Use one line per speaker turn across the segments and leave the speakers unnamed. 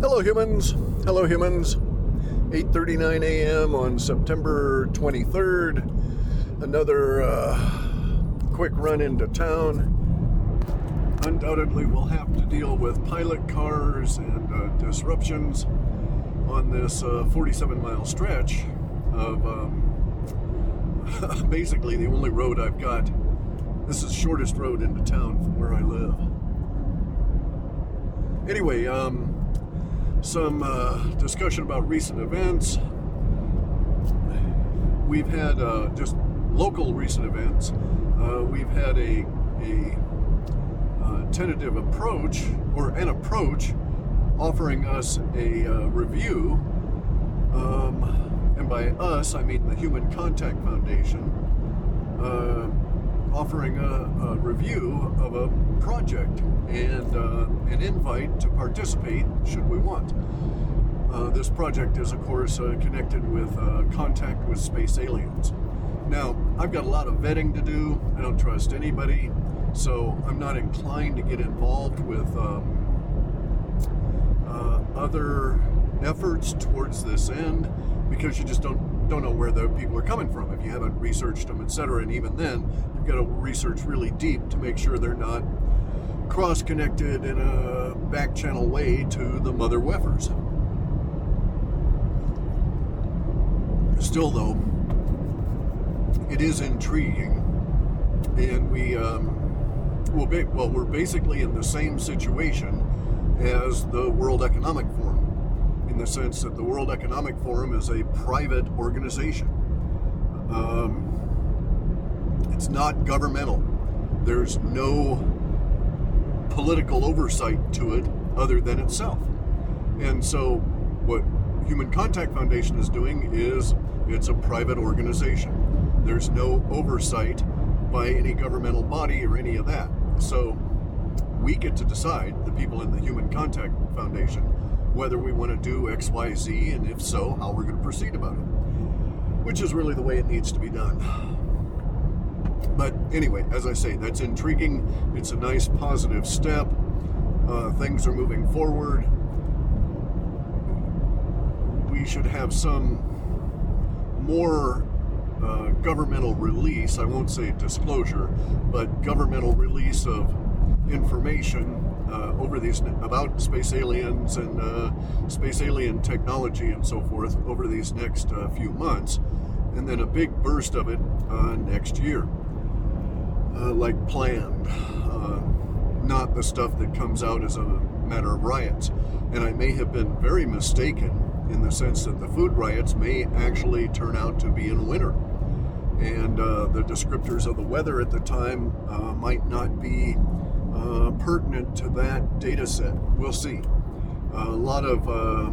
Hello humans. Hello humans. 8:39 a.m. on September 23rd. Another uh, quick run into town. Undoubtedly, we'll have to deal with pilot cars and uh, disruptions on this 47 uh, stretch of um, basically the only road I've got. This is shortest road into town from where I live. Anyway, um, some uh, discussion about recent events. We've had uh, just local recent events. Uh, we've had a, a uh, tentative approach, or an approach, offering us a uh, review. Um, and by us, I mean the Human Contact Foundation, uh, offering a, a, review of a project and an invite to participate should we want. Uh, this project is, of course, uh, connected with uh, contact with space aliens. Now, I've got a lot of vetting to do. I don't trust anybody, so I'm not inclined to get involved with um, uh, other efforts towards this end because you just don't don't know where the people are coming from if you haven't researched them, etc. And even then, you've got to research really deep to make sure they're not cross-connected in a back-channel way to the mother wefers. Still, though, it is intriguing, and we um, will be, well, we're basically in the same situation as the World Economic Forum in the sense that the World Economic Forum is a private organization. Um, it's not governmental. There's no political oversight to it other than itself. And so, what Human Contact Foundation is doing is it's a private organization. There's no oversight by any governmental body or any of that. So, we get to decide, the people in the Human Contact Foundation, whether we want to do X, Y, Z, and if so, how we're going to proceed about it. Which is really the way it needs to be done. But anyway, as I say, that's intriguing. It's a nice positive step. Uh, things are moving forward. We should have some more uh, governmental release. I won't say disclosure, but governmental release of information uh, over these about space aliens and uh, space alien technology and so forth over these next uh, few months, and then a big burst of it uh, next year, uh, like planned. Uh, not the stuff that comes out as a matter of riots. And I may have been very mistaken in the sense that the food riots may actually turn out to be in winter. And the descriptors of the weather at the time might not be uh, pertinent to that data set. We'll see. Uh, a lot of uh,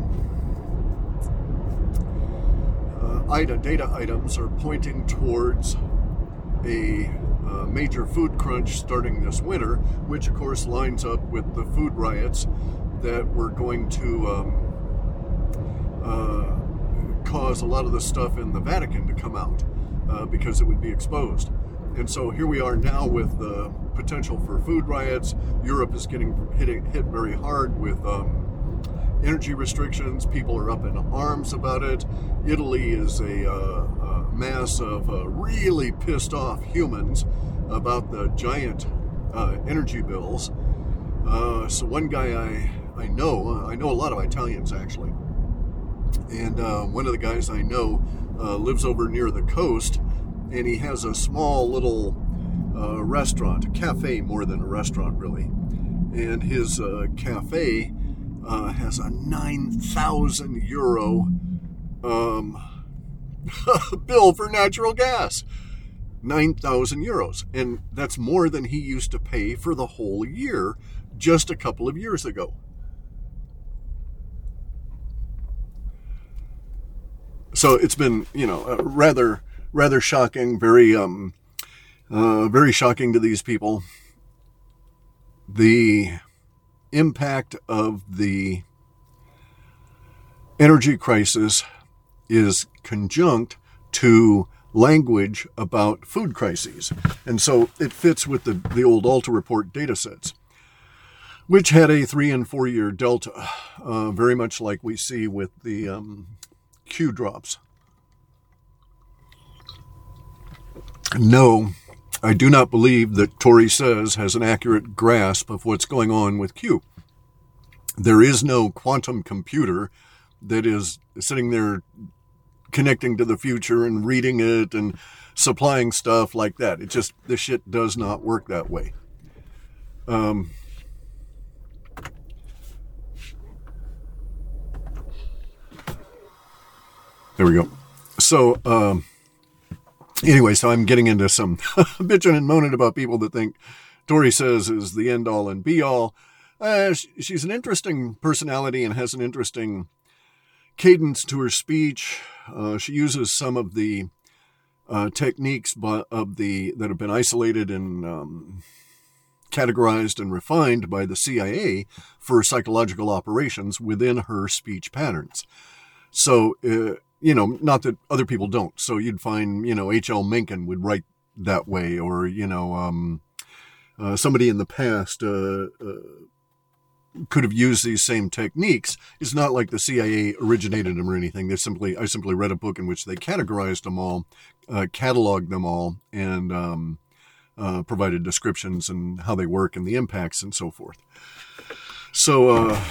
uh IDA data items are pointing towards a uh, major food crunch starting this winter, which of course lines up with the food riots that were going to um, uh, cause a lot of the stuff in the Vatican to come out because it would be exposed. And so here we are now with the potential for food riots. Europe is getting hit, hit very hard with um, energy restrictions. People are up in arms about it. Italy is a, uh, a mass of uh, really pissed off humans about the giant uh, energy bills. Uh, so one guy I, I know, I know a lot of Italians actually, and uh, one of the guys I know uh, lives over near the coast and he has a small little uh, restaurant, a cafe more than a restaurant, really. And his cafe has a 9,000 euro um, bill for natural gas. 9,000 euros. And that's more than he used to pay for the whole year just a couple of years ago. So it's been, you know, rather rather shocking, very um, uh, very shocking to these people. The impact of the energy crisis is conjunct to language about food crises. And so it fits with the, the old Alta report data sets. which had a three and four year delta, uh, very much like we see with the um, Q drops. No, I do not believe that Tore Says has an accurate grasp of what's going on with Q. There is no quantum computer that is sitting there connecting to the future and reading it and supplying stuff like that. It just, this shit does not work that way. Um, there we go. So, um, anyway, so I'm getting into some bitching and moaning about people that think Tore Says is the end all and be all. Uh, she's an interesting personality and has an interesting cadence to her speech. Uh, she uses some of the uh, techniques of the that have been isolated and um, categorized and refined by the CIA for psychological operations within her speech patterns. So, uh, you know, not that other people don't. So you'd find, you know, H.L. Mencken would write that way, or, you know, um, uh, somebody in the past uh, uh, could have used these same techniques. It's not like the CIA originated them or anything. They simply, I simply read a book in which they categorized them all, uh, cataloged them all, and um, uh, provided descriptions and how they work and the impacts and so forth. So, uh,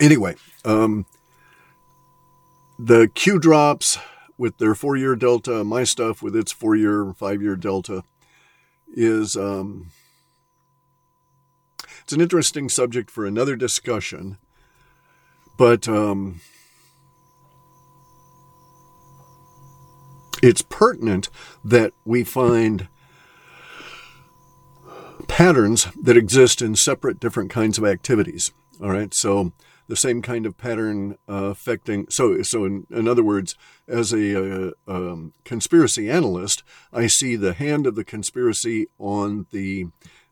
anyway, um, the Q drops with their four year delta, my stuff with its four year, five year delta is um, it's an interesting subject for another discussion, but um, it's pertinent that we find patterns that exist in separate different kinds of activities. All right, so the same kind of pattern uh, affecting. So, so in, in, other words, as a, uh, um, conspiracy analyst, I see the hand of the conspiracy on the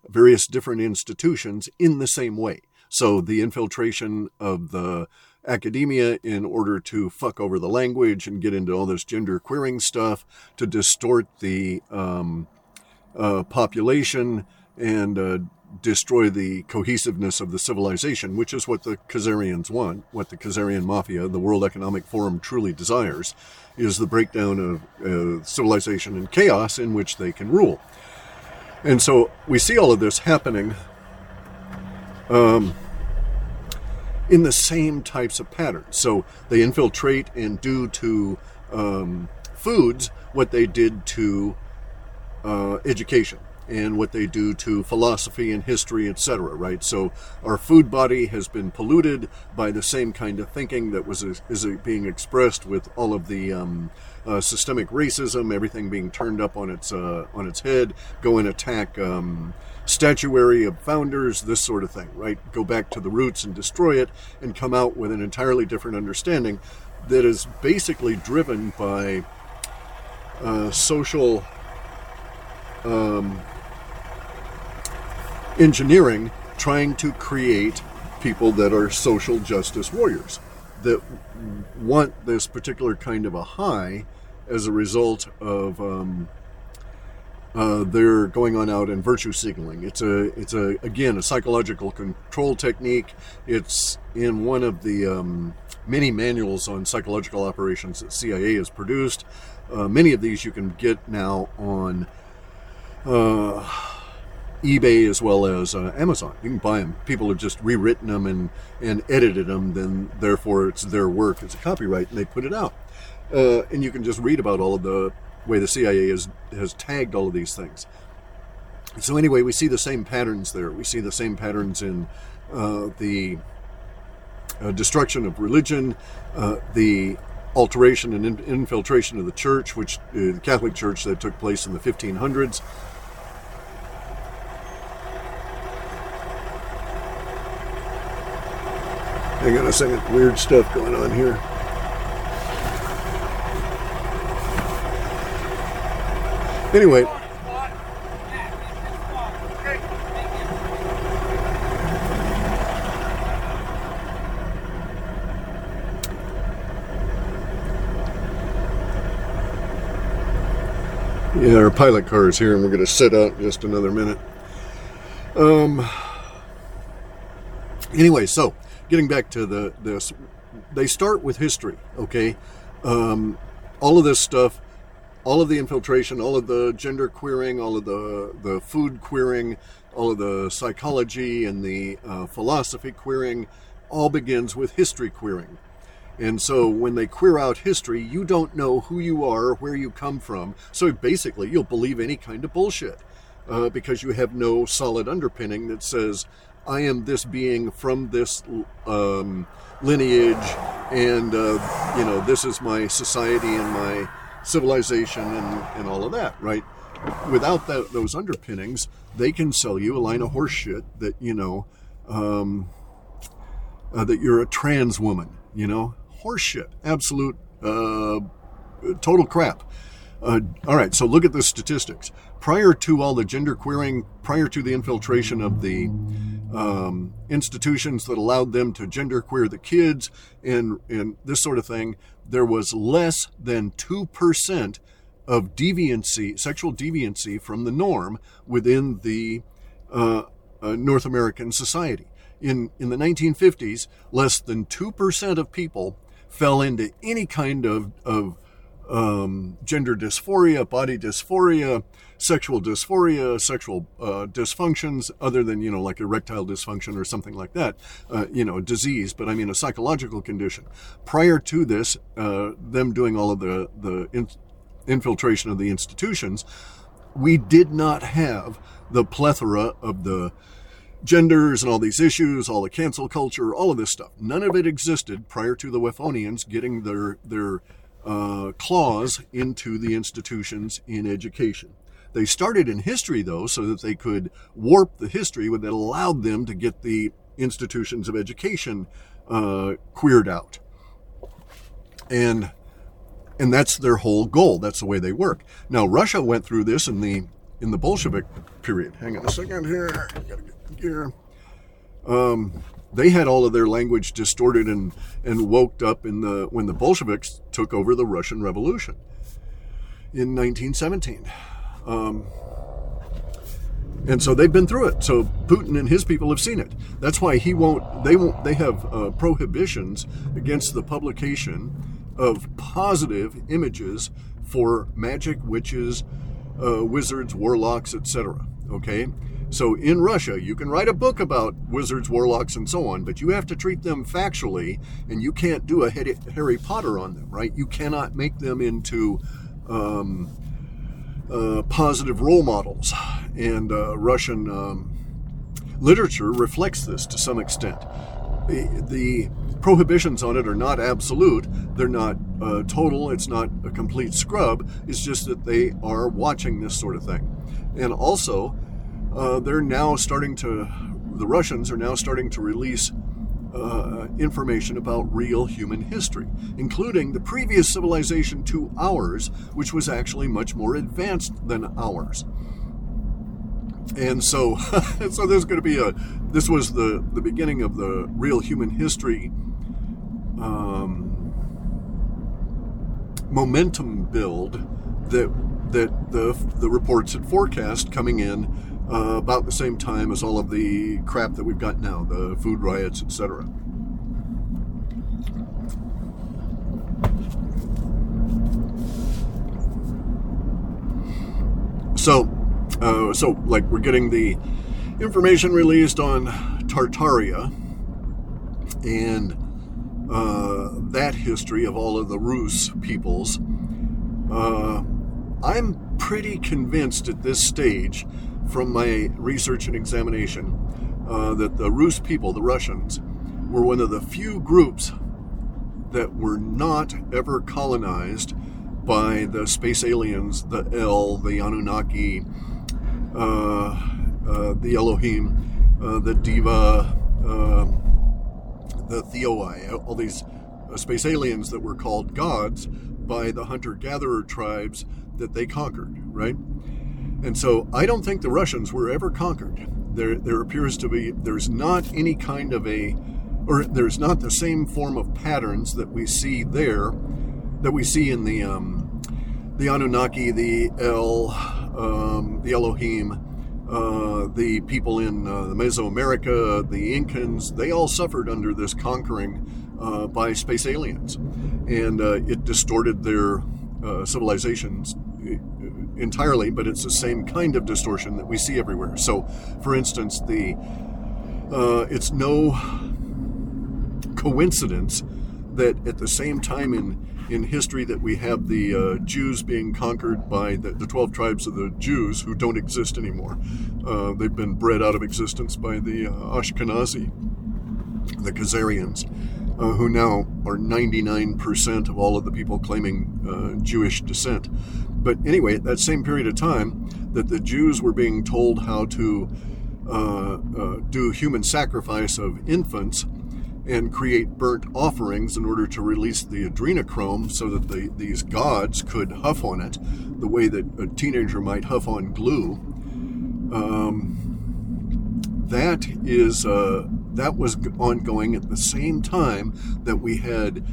various different institutions in the same way. So, the infiltration of the academia in order to fuck over the language and get into all this gender queering stuff to distort the um, uh, population and uh, destroy the cohesiveness of the civilization, which is what the Khazarians want, what the Khazarian Mafia, the World Economic Forum truly desires, is the breakdown of uh, civilization and chaos in which they can rule. And so we see all of this happening um, in the same types of patterns. So they infiltrate and do to um, foods what they did to uh, education and what they do to philosophy and history, etc. Right. So our food body has been polluted by the same kind of thinking that was is being expressed with all of the um, uh, systemic racism, everything being turned up on its uh, on its head. Go and attack. Um, statuary of founders, this sort of thing, right? Go back to the roots and destroy it and come out with an entirely different understanding that is basically driven by uh, social um, engineering trying to create people that are social justice warriors that want this particular kind of a high as a result of um, uh, they're going on out and virtue signaling. It's a it's a again a psychological control technique. It's in one of the um, many manuals on psychological operations that CIA has produced. Uh, many of these you can get now on. Uh, eBay as well as uh, Amazon. You can buy them. People have just rewritten them and, and edited them, then therefore it's their work. It's a copyright, and they put it out. Uh, and you can just read about all of the way the CIA has, has tagged all of these things. So, anyway, we see the same patterns there. We see the same patterns in uh, the uh, destruction of religion, uh, the alteration and in- infiltration of the church, which uh, the Catholic Church that took place in the 1500s. Hang on a second, weird stuff going on here. Anyway. Yeah, our pilot car is here and we're going to sit out just another minute. Um. Anyway, so getting back to the this, they start with history. Okay, um, all of this stuff, all of the infiltration, all of the gender queering, all of the the food queering, all of the psychology and the uh, philosophy queering, all begins with history queering. And so when they queer out history, you don't know who you are where you come from. So basically, you'll believe any kind of bullshit uh, because you have no solid underpinning that says, I am this being from this um, lineage, and uh, you know this is my society and my civilization and, and all of that, right? Without that, those underpinnings, they can sell you a line of horseshit that you know um, uh, that you're a trans woman, you know, horseshit, absolute uh, total crap. Uh, all right, so look at the statistics. Prior to all the gender queering, prior to the infiltration of the um, institutions that allowed them to gender queer the kids and, and this sort of thing, there was less than 2% of deviancy, sexual deviancy from the norm within the uh, uh, North American society. In, in the 1950s, less than 2% of people fell into any kind of, of um, gender dysphoria, body dysphoria, sexual dysphoria, sexual uh, dysfunctions, other than, you know, like erectile dysfunction or something like that, uh, you know, disease, but I mean a psychological condition. Prior to this, uh, them doing all of the, the in- infiltration of the institutions, we did not have the plethora of the genders and all these issues, all the cancel culture, all of this stuff. None of it existed prior to the Wefonians getting their, their, uh, claws into the institutions in education. They started in history, though, so that they could warp the history that allowed them to get the institutions of education uh, queered out. And and that's their whole goal. That's the way they work. Now, Russia went through this in the in the Bolshevik period. Hang on a second here. I gotta get gear. Um, they had all of their language distorted and, and woked up in the when the Bolsheviks took over the Russian Revolution in 1917. Um, and so they've been through it. So Putin and his people have seen it. That's why he won't. They won't. They have uh, prohibitions against the publication of positive images for magic, witches, uh, wizards, warlocks, etc. Okay, so in Russia, you can write a book about wizards, warlocks, and so on, but you have to treat them factually, and you can't do a Harry Potter on them, right? You cannot make them into um, uh, positive role models, and uh, Russian um, literature reflects this to some extent. The, prohibitions on it are not absolute, they're not uh, total, it's not a complete scrub, it's just that they are watching this sort of thing. And also, uh, they're now starting to, the Russians are now starting to release uh, information about real human history, including the previous civilization to ours, which was actually much more advanced than ours. And so, so there's going to be a. This was the the beginning of the real human history um, momentum build that that the the reports had forecast coming in uh, about the same time as all of the crap that we've got now, the food riots, etc. So, uh, so like we're getting the information released on Tartaria and uh, that history of all of the Rus peoples. Uh, I'm pretty convinced at this stage from my research and examination uh, that the Rus people, the Russians, were one of the few groups that were not ever colonized by the space aliens, the El, the Anunnaki, uh, uh, the Elohim, uh, the Diva, um, the Theoi, all these uh, space aliens that were called gods by the hunter gatherer tribes that they conquered, right? And so I don't think the Russians were ever conquered. There, there appears to be, there's not any kind of a, or there's not the same form of patterns that we see there, that we see in the, um, the Anunnaki, the El, um, the Elohim, uh, the people in uh, the Mesoamerica, the Incans, they all suffered under this conquering uh, by space aliens. And uh, it distorted their uh, civilizations entirely, but it's the same kind of distortion that we see everywhere. So, for instance, the uh, it's no coincidence that at the same time in in history that we have the uh, Jews being conquered by the, the, 12 tribes of the Jews who don't exist anymore. Uh, they've been bred out of existence by the uh, Ashkenazi, the Khazarians, uh, who now are 99% of all of the people claiming uh, Jewish descent. But anyway, at that same period of time, that the Jews were being told how to uh, do human sacrifice of infants and create burnt offerings in order to release the adrenochrome so that the, these gods could huff on it the way that a teenager might huff on glue. Um, that is uh, that was ongoing at the same time that we had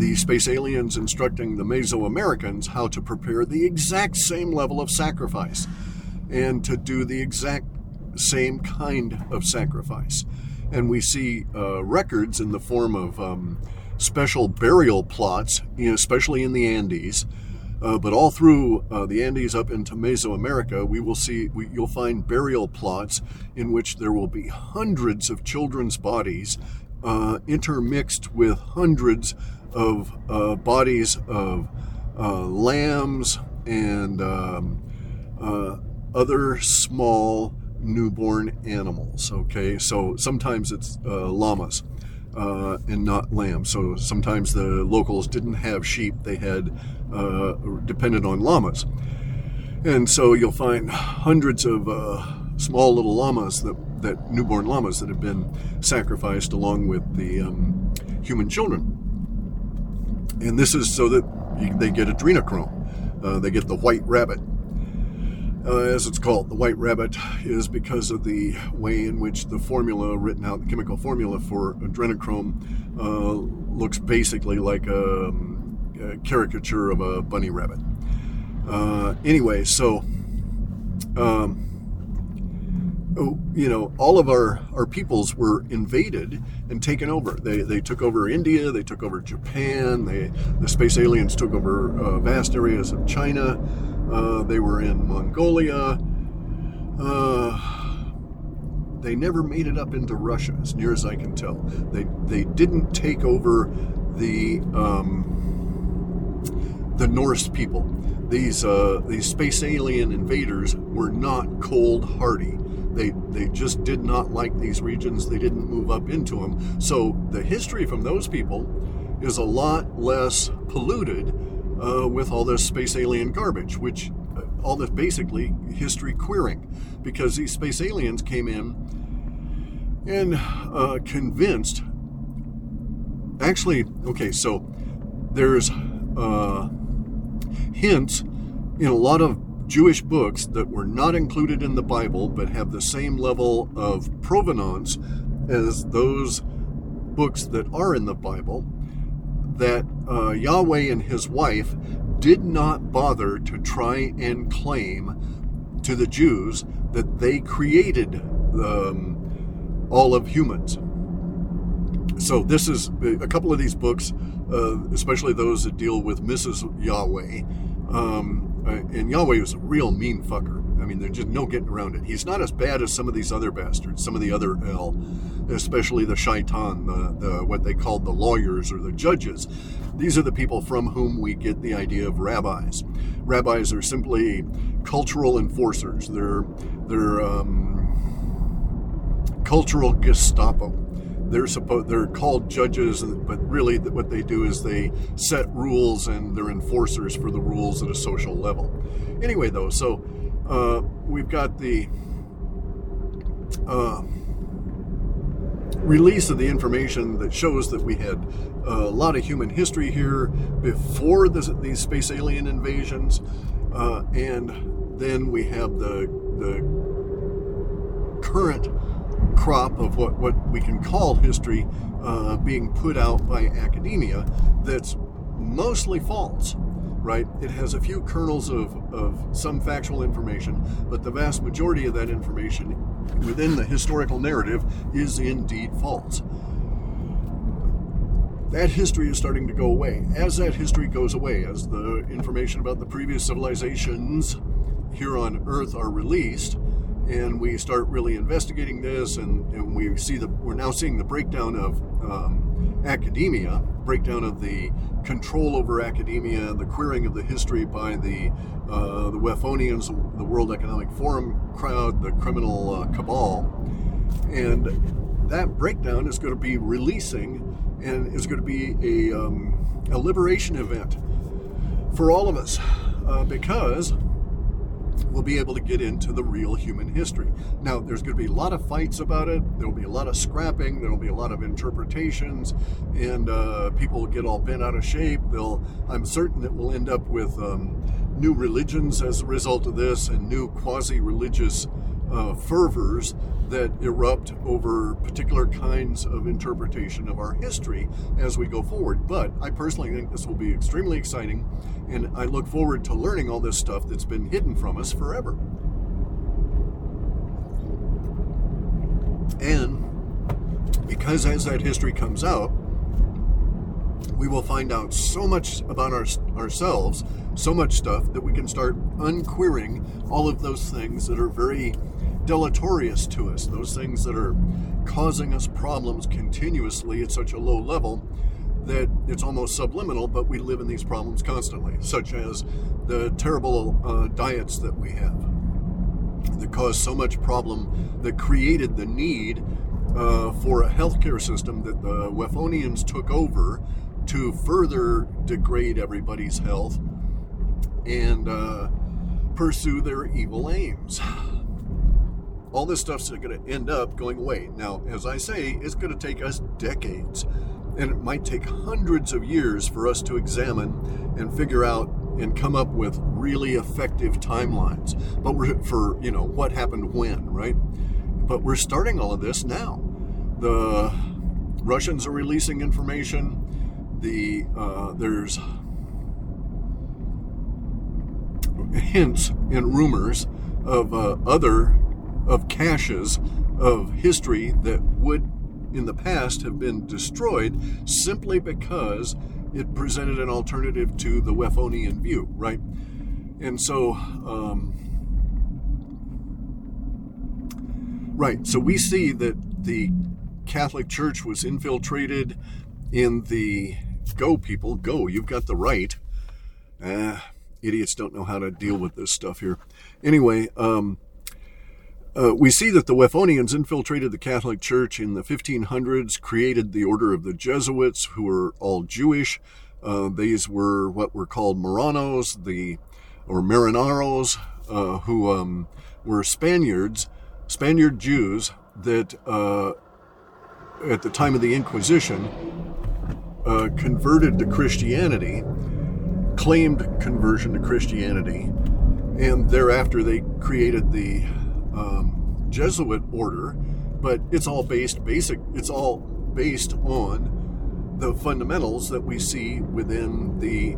the space aliens instructing the Mesoamericans how to prepare the exact same level of sacrifice and to do the exact same kind of sacrifice and we see uh, records in the form of um, special burial plots, you know, especially in the Andes. Uh, but all through uh, the Andes up into Mesoamerica, we will see we, you'll find burial plots in which there will be hundreds of children's bodies uh, intermixed with hundreds of uh, bodies of uh, lambs and um, other small newborn animals. Okay, so sometimes it's uh, llamas uh, and not lambs. So sometimes the locals didn't have sheep; they had uh, depended on llamas, and so you'll find hundreds of uh, small little llamas that that newborn llamas that have been sacrificed along with the um, human children. And this is so that they get adrenochrome. Uh, they get the white rabbit uh, as it's called, the white rabbit, is because of the way in which the formula written out, the chemical formula for adrenochrome, uh, looks basically like a, a, caricature of a bunny rabbit. Uh, anyway, so, um, you know, all of our, our peoples were invaded and taken over. They, they took over India, they took over Japan, they, the space aliens took over uh, vast areas of China. Uh, they were in Mongolia. Uh, they never made it up into Russia, as near as I can tell. They they didn't take over the um, the Norse people. These uh, these space alien invaders were not cold hardy. They they just did not like these regions. They didn't move up into them. So the history from those people is a lot less polluted uh, with all this space alien garbage, which uh, all this basically history queering, because these space aliens came in and uh, convinced. Actually, okay, so there's uh, hints in a lot of Jewish books that were not included in the Bible, but have the same level of provenance as those books that are in the Bible that uh, Yahweh and his wife did not bother to try and claim to the Jews that they created um, all of humans. So, this is a couple of these books, uh, especially those that deal with Mrs. Yahweh. Um, and Yahweh was a real mean fucker. I mean, there's just no getting around it. He's not as bad as some of these other bastards, some of the other El, especially the shaitan, the, the what they called the lawyers or the judges. These are the people from whom we get the idea of rabbis. Rabbis are simply cultural enforcers. They're they're um, cultural Gestapo. They're supposed they're called judges, but really what they do is they set rules and they're enforcers for the rules at a social level. Anyway, though, so uh, we've got the uh, release of the information that shows that we had a lot of human history here before these space alien invasions, uh, and then we have the the current crop of what, what we can call history uh, being put out by academia that's mostly false. right? It has a few kernels of, of some factual information, but the vast majority of that information within the historical narrative is indeed false. That history is starting to go away. As that history goes away, as the information about the previous civilizations here on Earth are released, and we start really investigating this, and, and we see the we're now seeing the breakdown of um, academia, breakdown of the control over academia, the queering of the history by the uh, the Wefonians, the World Economic Forum crowd, the criminal uh, cabal, and that breakdown is going to be releasing, and is going to be a um, a liberation event for all of us, uh, because we'll be able to get into the real human history. Now, there's going to be a lot of fights about it. There'll be a lot of scrapping. There'll be a lot of interpretations, and uh, people will get all bent out of shape. They'll. I'm certain that we'll end up with um, new religions as a result of this, and new quasi-religious uh, fervors that erupt over particular kinds of interpretation of our history as we go forward. But I personally think this will be extremely exciting, and I look forward to learning all this stuff that's been hidden from us forever. And because as that history comes out, we will find out so much about our, ourselves, so much stuff that we can start unqueering all of those things that are very deleterious to us, those things that are causing us problems continuously at such a low level that it's almost subliminal, but we live in these problems constantly, such as the terrible uh, diets that we have that caused so much problem that created the need uh, for a healthcare system that the Wefonians took over to further degrade everybody's health and uh, pursue their evil aims all this stuff's going to end up going away. Now, as I say, it's going to take us decades, and it might take hundreds of years for us to examine and figure out and come up with really effective timelines. But we're for you know what happened when, right? But we're starting all of this now. The Russians are releasing information. The uh, there's hints and rumors of uh, other of caches of history that would in the past have been destroyed simply because it presented an alternative to the Wefonian view, right? And so, um, right, so we see that the Catholic Church was infiltrated in the go people, go, you've got the right. Uh, idiots don't know how to deal with this stuff here. Anyway, um, uh, we see that the Wefonians infiltrated the Catholic Church in the 1500s, created the Order of the Jesuits, who were all Jewish. Uh, these were what were called Marranos, the or Marinaros, uh, who um, were Spaniards, Spaniard Jews that uh, at the time of the Inquisition uh, converted to Christianity, claimed conversion to Christianity, and thereafter they created the um, Jesuit order, but it's all based basic. It's all based on the fundamentals that we see within the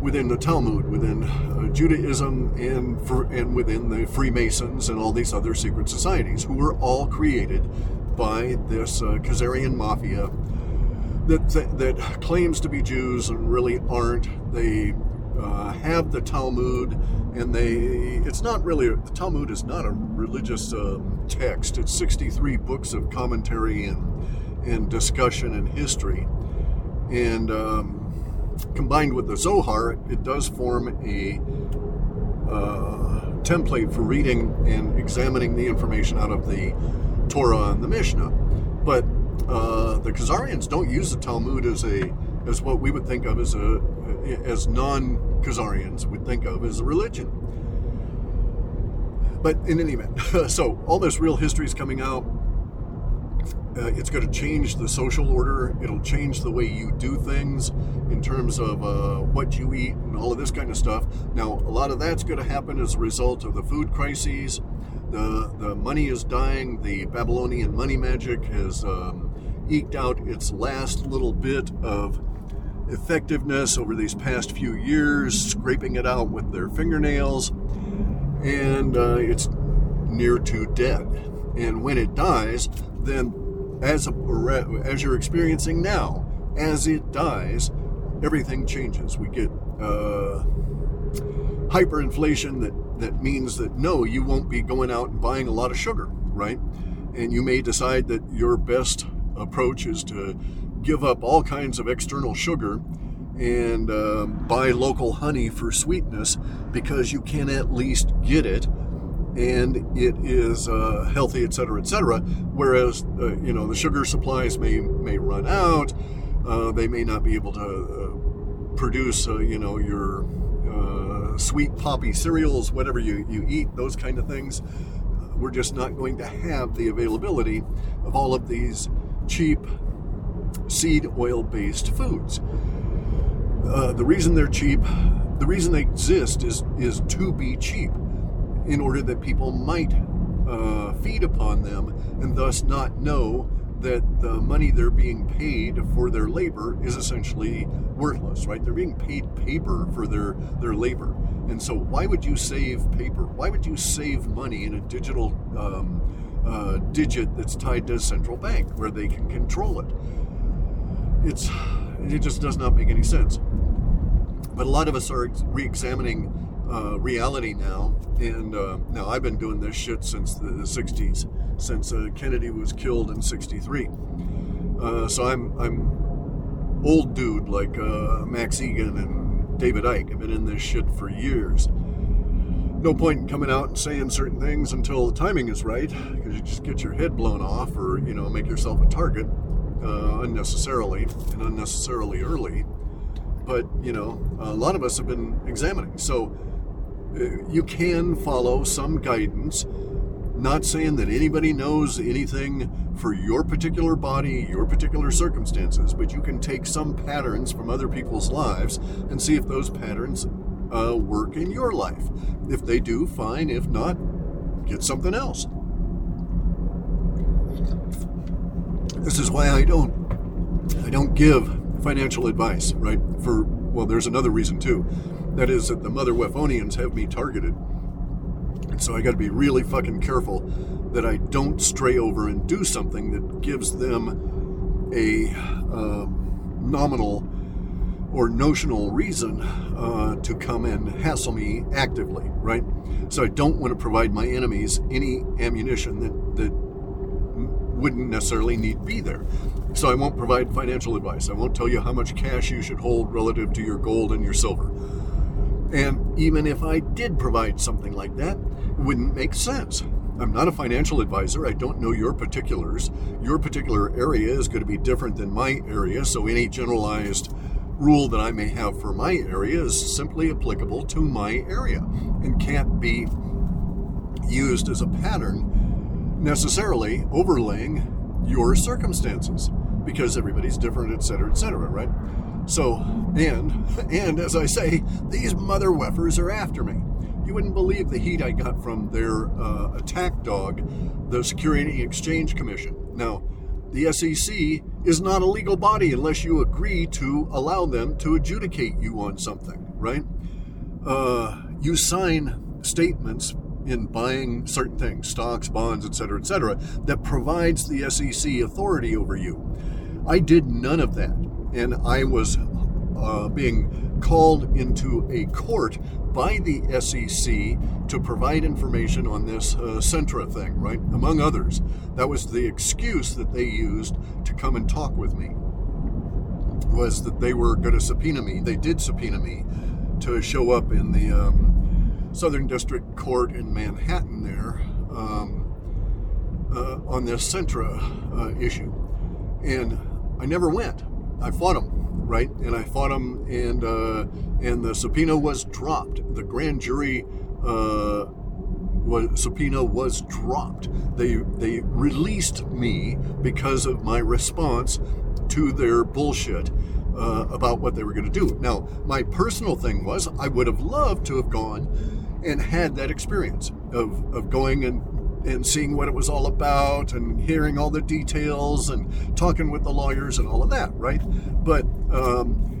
within the Talmud, within uh, Judaism, and for, and within the Freemasons and all these other secret societies, who were all created by this uh, Khazarian mafia that, that, that claims to be Jews and really aren't. They uh, have the Talmud, and they it's not really the Talmud is not a religious um, text. It's 63 books of commentary and and discussion and history, and um, combined with the Zohar, it, it does form a uh, template for reading and examining the information out of the Torah and the Mishnah. But uh, the Khazarians don't use the Talmud as a as what we would think of as a as non-Khazarians would think of as a religion. But in any event, so all this real history is coming out. Uh, it's going to change the social order. It'll change the way you do things in terms of uh, what you eat and all of this kind of stuff. Now, a lot of that's going to happen as a result of the food crises. The the money is dying. The Babylonian money magic has um, eked out its last little bit of effectiveness over these past few years, scraping it out with their fingernails, and uh, it's near to dead. And when it dies, then as a, as you're experiencing now, as it dies, everything changes. We get uh, hyperinflation that, that means that no, you won't be going out and buying a lot of sugar, right? And you may decide that your best approach is to give up all kinds of external sugar and uh, buy local honey for sweetness because you can at least get it and it is uh, healthy, et cetera, et cetera. Whereas, uh, you know, the sugar supplies may may run out. Uh, they may not be able to uh, produce, uh, you know, your uh, sweet poppy cereals, whatever you, you eat, those kind of things. We're just not going to have the availability of all of these cheap seed oil based foods. Uh, the reason they're cheap, the reason they exist is is to be cheap, in order that people might uh, feed upon them and thus not know that the money they're being paid for their labor is essentially worthless, right? They're being paid paper for their their labor, and so why would you save paper? Why would you save money in a digital um, uh, digit that's tied to a central bank where they can control it? It's it just does not make any sense. But a lot of us are re-examining uh, reality now, and uh, now I've been doing this shit since the 60s, since uh, Kennedy was killed in '63. Uh, so I'm I'm old dude like uh, Max Igan and David Icke. I've been in this shit for years. No point in coming out and saying certain things until the timing is right, because you just get your head blown off, or you know, make yourself a target uh, unnecessarily and unnecessarily early. But you know, a lot of us have been examining. So uh, you can follow some guidance. Not saying that anybody knows anything for your particular body, your particular circumstances, but you can take some patterns from other people's lives and see if those patterns uh, work in your life. If they do, fine. If not, get something else. This is why I don't I don't give financial advice, right? For well, there's another reason too. That is that the mother Wefonians have me targeted. And so I got to be really fucking careful that I don't stray over and do something that gives them a uh, nominal or notional reason uh, to come and hassle me actively, right? So I don't want to provide my enemies any ammunition that, that wouldn't necessarily need be there. So I won't provide financial advice. I won't tell you how much cash you should hold relative to your gold and your silver. And even if I did provide something like that, it wouldn't make sense. I'm not a financial advisor. I don't know your particulars. Your particular area is going to be different than my area, so any generalized rule that I may have for my area is simply applicable to my area and can't be used as a pattern necessarily overlaying your circumstances because everybody's different, et cetera, et cetera, right? So, and, and as I say, these mother weffers are after me. You wouldn't believe the heat I got from their uh, attack dog, the Security Exchange Commission. Now, the SEC is not a legal body unless you agree to allow them to adjudicate you on something, right? Uh, you sign statements in buying certain things, stocks, bonds, et cetera, et cetera, that provides the SEC authority over you. I did none of that. And I was uh, being called into a court by the SEC to provide information on this uh, Centra thing, right? Among others. That was the excuse that they used to come and talk with me. Was that they were going to subpoena me. They did subpoena me to show up in the um, Southern District Court in Manhattan there um, uh, on this Centra uh, issue. And I never went. I fought them, right? And I fought them, and uh, and the subpoena was dropped. The grand jury uh, was, subpoena was dropped. They they released me because of my response to their bullshit uh, about what they were going to do. Now, my personal thing was I would have loved to have gone and had that experience of, of going and, and seeing what it was all about and hearing all the details and talking with the lawyers and all of that, right? But um,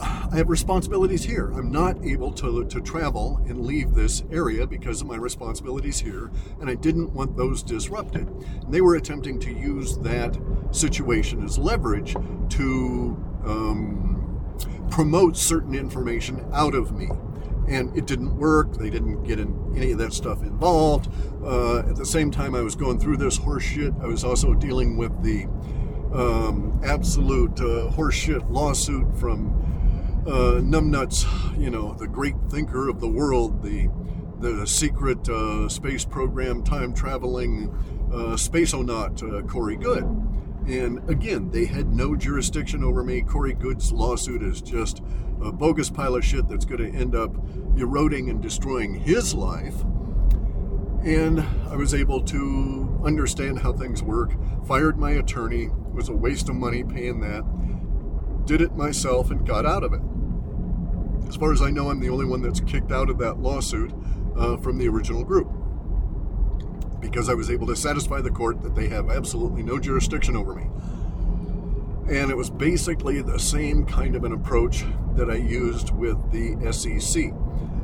I have responsibilities here. I'm not able to, to travel and leave this area because of my responsibilities here, and I didn't want those disrupted. And they were attempting to use that situation as leverage to um, promote certain information out of me. And it didn't work. They didn't get in any of that stuff involved. Uh, at the same time, I was going through this horseshit. I was also dealing with the um, absolute uh, horseshit lawsuit from uh, numbnuts, you know, the great thinker of the world, the the secret uh, space program time traveling uh, spaceonaut uh, Corey Goode. And again, they had no jurisdiction over me. Corey Goode's lawsuit is just a bogus pile of shit that's going to end up eroding and destroying his life. And I was able to understand how things work, fired my attorney, it was a waste of money paying that, did it myself, and got out of it. As far as I know, I'm the only one that's kicked out of that lawsuit uh, from the original group because I was able to satisfy the court that they have absolutely no jurisdiction over me. And it was basically the same kind of an approach that I used with the SEC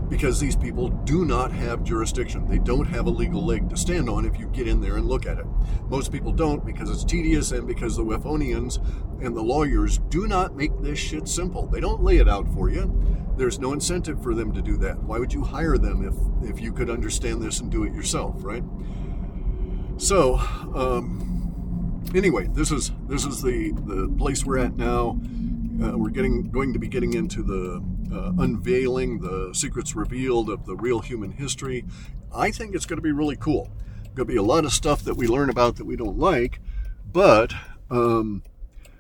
because these people do not have jurisdiction. They don't have a legal leg to stand on if you get in there and look at it. Most people don't because it's tedious and because the Wefonians and the lawyers do not make this shit simple. They don't lay it out for you. There's no incentive for them to do that. Why would you hire them if if you could understand this and do it yourself, right? So, um, anyway, this is this is the the place we're at now. Uh, we're getting going to be getting into the uh, unveiling the secrets revealed of the real human history. I think it's going to be really cool. Going to be a lot of stuff that we learn about that we don't like, but um,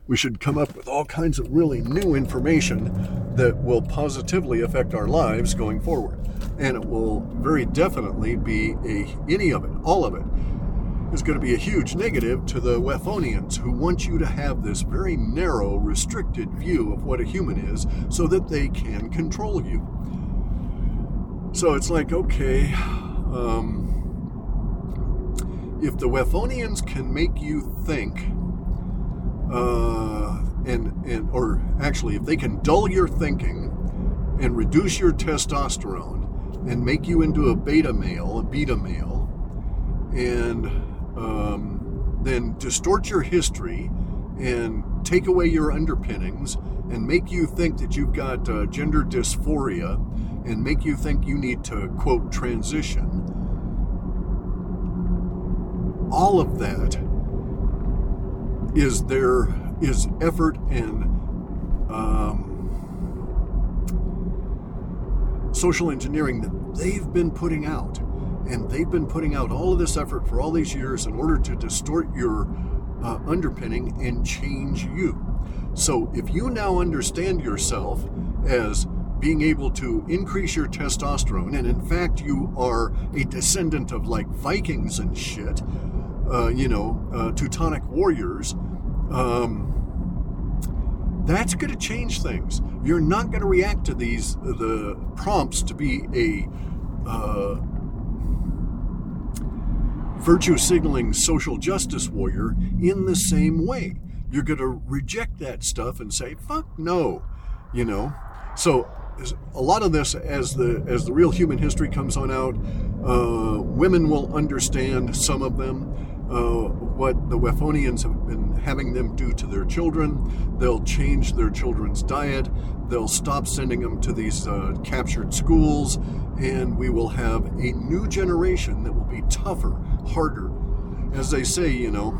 we should come up with all kinds of really new information that will positively affect our lives going forward. And it will very definitely be a any of it, all of it, is going to be a huge negative to the Wefonians who want you to have this very narrow, restricted view of what a human is so that they can control you. So it's like, okay, um, if the Wefonians can make you think, uh, and, and, or actually, if they can dull your thinking and reduce your testosterone and make you into a beta male, a beta male, and um, then distort your history and take away your underpinnings and make you think that you've got uh, gender dysphoria and make you think you need to, quote, transition. All of that is there is effort and um, social engineering that they've been putting out and they've been putting out all of this effort for all these years in order to distort your uh, underpinning and change you. So if you now understand yourself as being able to increase your testosterone, and in fact, you are a descendant of like Vikings and shit, uh, you know, uh, Teutonic warriors, um, that's going to change things. You're not going to react to these the prompts to be a uh, virtue signaling social justice warrior in the same way. You're going to reject that stuff and say, fuck no, you know? So, a lot of this, as the as the real human history comes on out, uh, women will understand some of them. Uh, what the Wefonians have been having them do to their children. They'll change their children's diet. They'll stop sending them to these uh, captured schools, and we will have a new generation that will be tougher, harder. As they say, you know,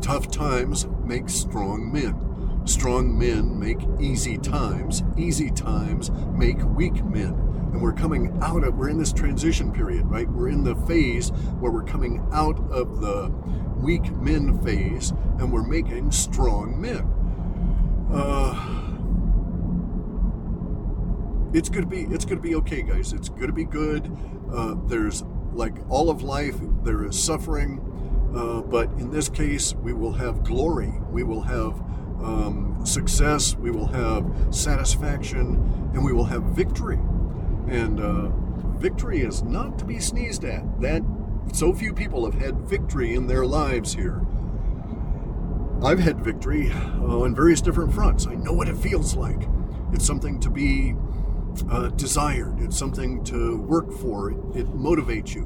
tough times make strong men. Strong men make easy times. Easy times make weak men. And we're coming out of, we're in this transition period, right? We're in the phase where we're coming out of the weak men phase and we're making strong men. Uh, it's gonna be it's gonna be okay, guys. It's gonna be good. Uh, there's like all of life, there is suffering, uh, but in this case, we will have glory. We will have um, success. We will have satisfaction, and we will have victory. And uh, victory is not to be sneezed at. That so few people have had victory in their lives here. I've had victory uh, on various different fronts. I know what it feels like. It's something to be uh, desired. It's something to work for. It, it motivates you.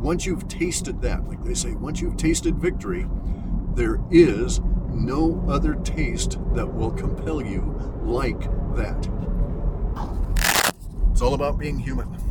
Once you've tasted that, like they say, once you've tasted victory, there is no other taste that will compel you like that. It's all about being human.